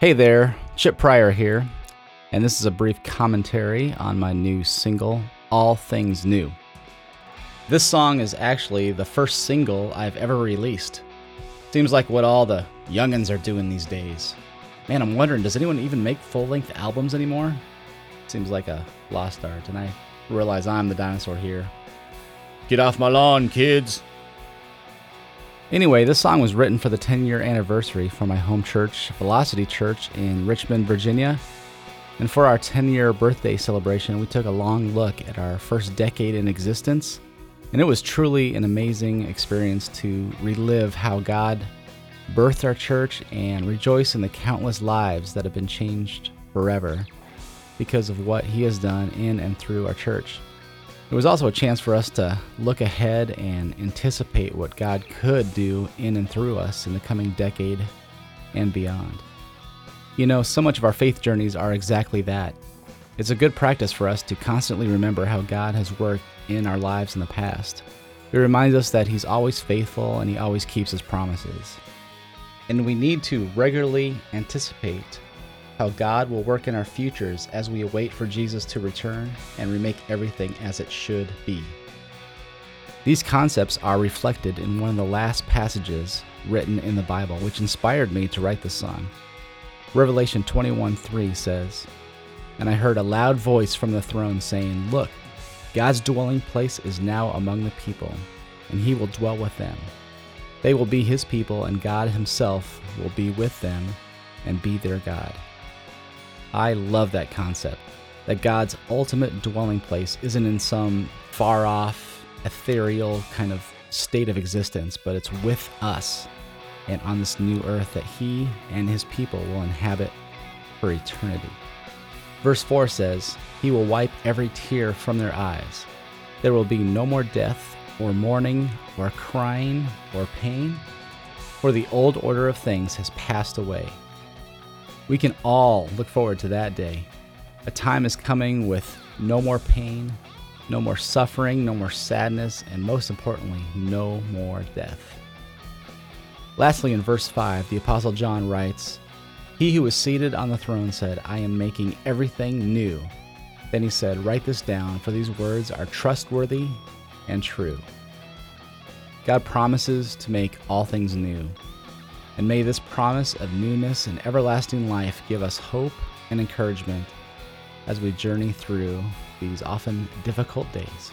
Hey there, Chip Pryor here, and this is a brief commentary on my new single, All Things New. This song is actually the first single I've ever released. Seems like what all the youngins are doing these days. Man, I'm wondering, does anyone even make full length albums anymore? Seems like a lost art, and I realize I'm the dinosaur here. Get off my lawn, kids! Anyway, this song was written for the 10 year anniversary for my home church, Velocity Church in Richmond, Virginia. And for our 10 year birthday celebration, we took a long look at our first decade in existence. And it was truly an amazing experience to relive how God birthed our church and rejoice in the countless lives that have been changed forever because of what He has done in and through our church. It was also a chance for us to look ahead and anticipate what God could do in and through us in the coming decade and beyond. You know, so much of our faith journeys are exactly that. It's a good practice for us to constantly remember how God has worked in our lives in the past. It reminds us that He's always faithful and He always keeps His promises. And we need to regularly anticipate how God will work in our futures as we await for Jesus to return and remake everything as it should be. These concepts are reflected in one of the last passages written in the Bible, which inspired me to write this song. Revelation 21:3 says, And I heard a loud voice from the throne saying, Look, God's dwelling place is now among the people, and he will dwell with them. They will be his people, and God himself will be with them and be their God. I love that concept that God's ultimate dwelling place isn't in some far off, ethereal kind of state of existence, but it's with us and on this new earth that He and His people will inhabit for eternity. Verse 4 says, He will wipe every tear from their eyes. There will be no more death, or mourning, or crying, or pain, for the old order of things has passed away. We can all look forward to that day. A time is coming with no more pain, no more suffering, no more sadness, and most importantly, no more death. Lastly, in verse 5, the Apostle John writes, He who was seated on the throne said, I am making everything new. Then he said, Write this down, for these words are trustworthy and true. God promises to make all things new. And may this promise of newness and everlasting life give us hope and encouragement as we journey through these often difficult days.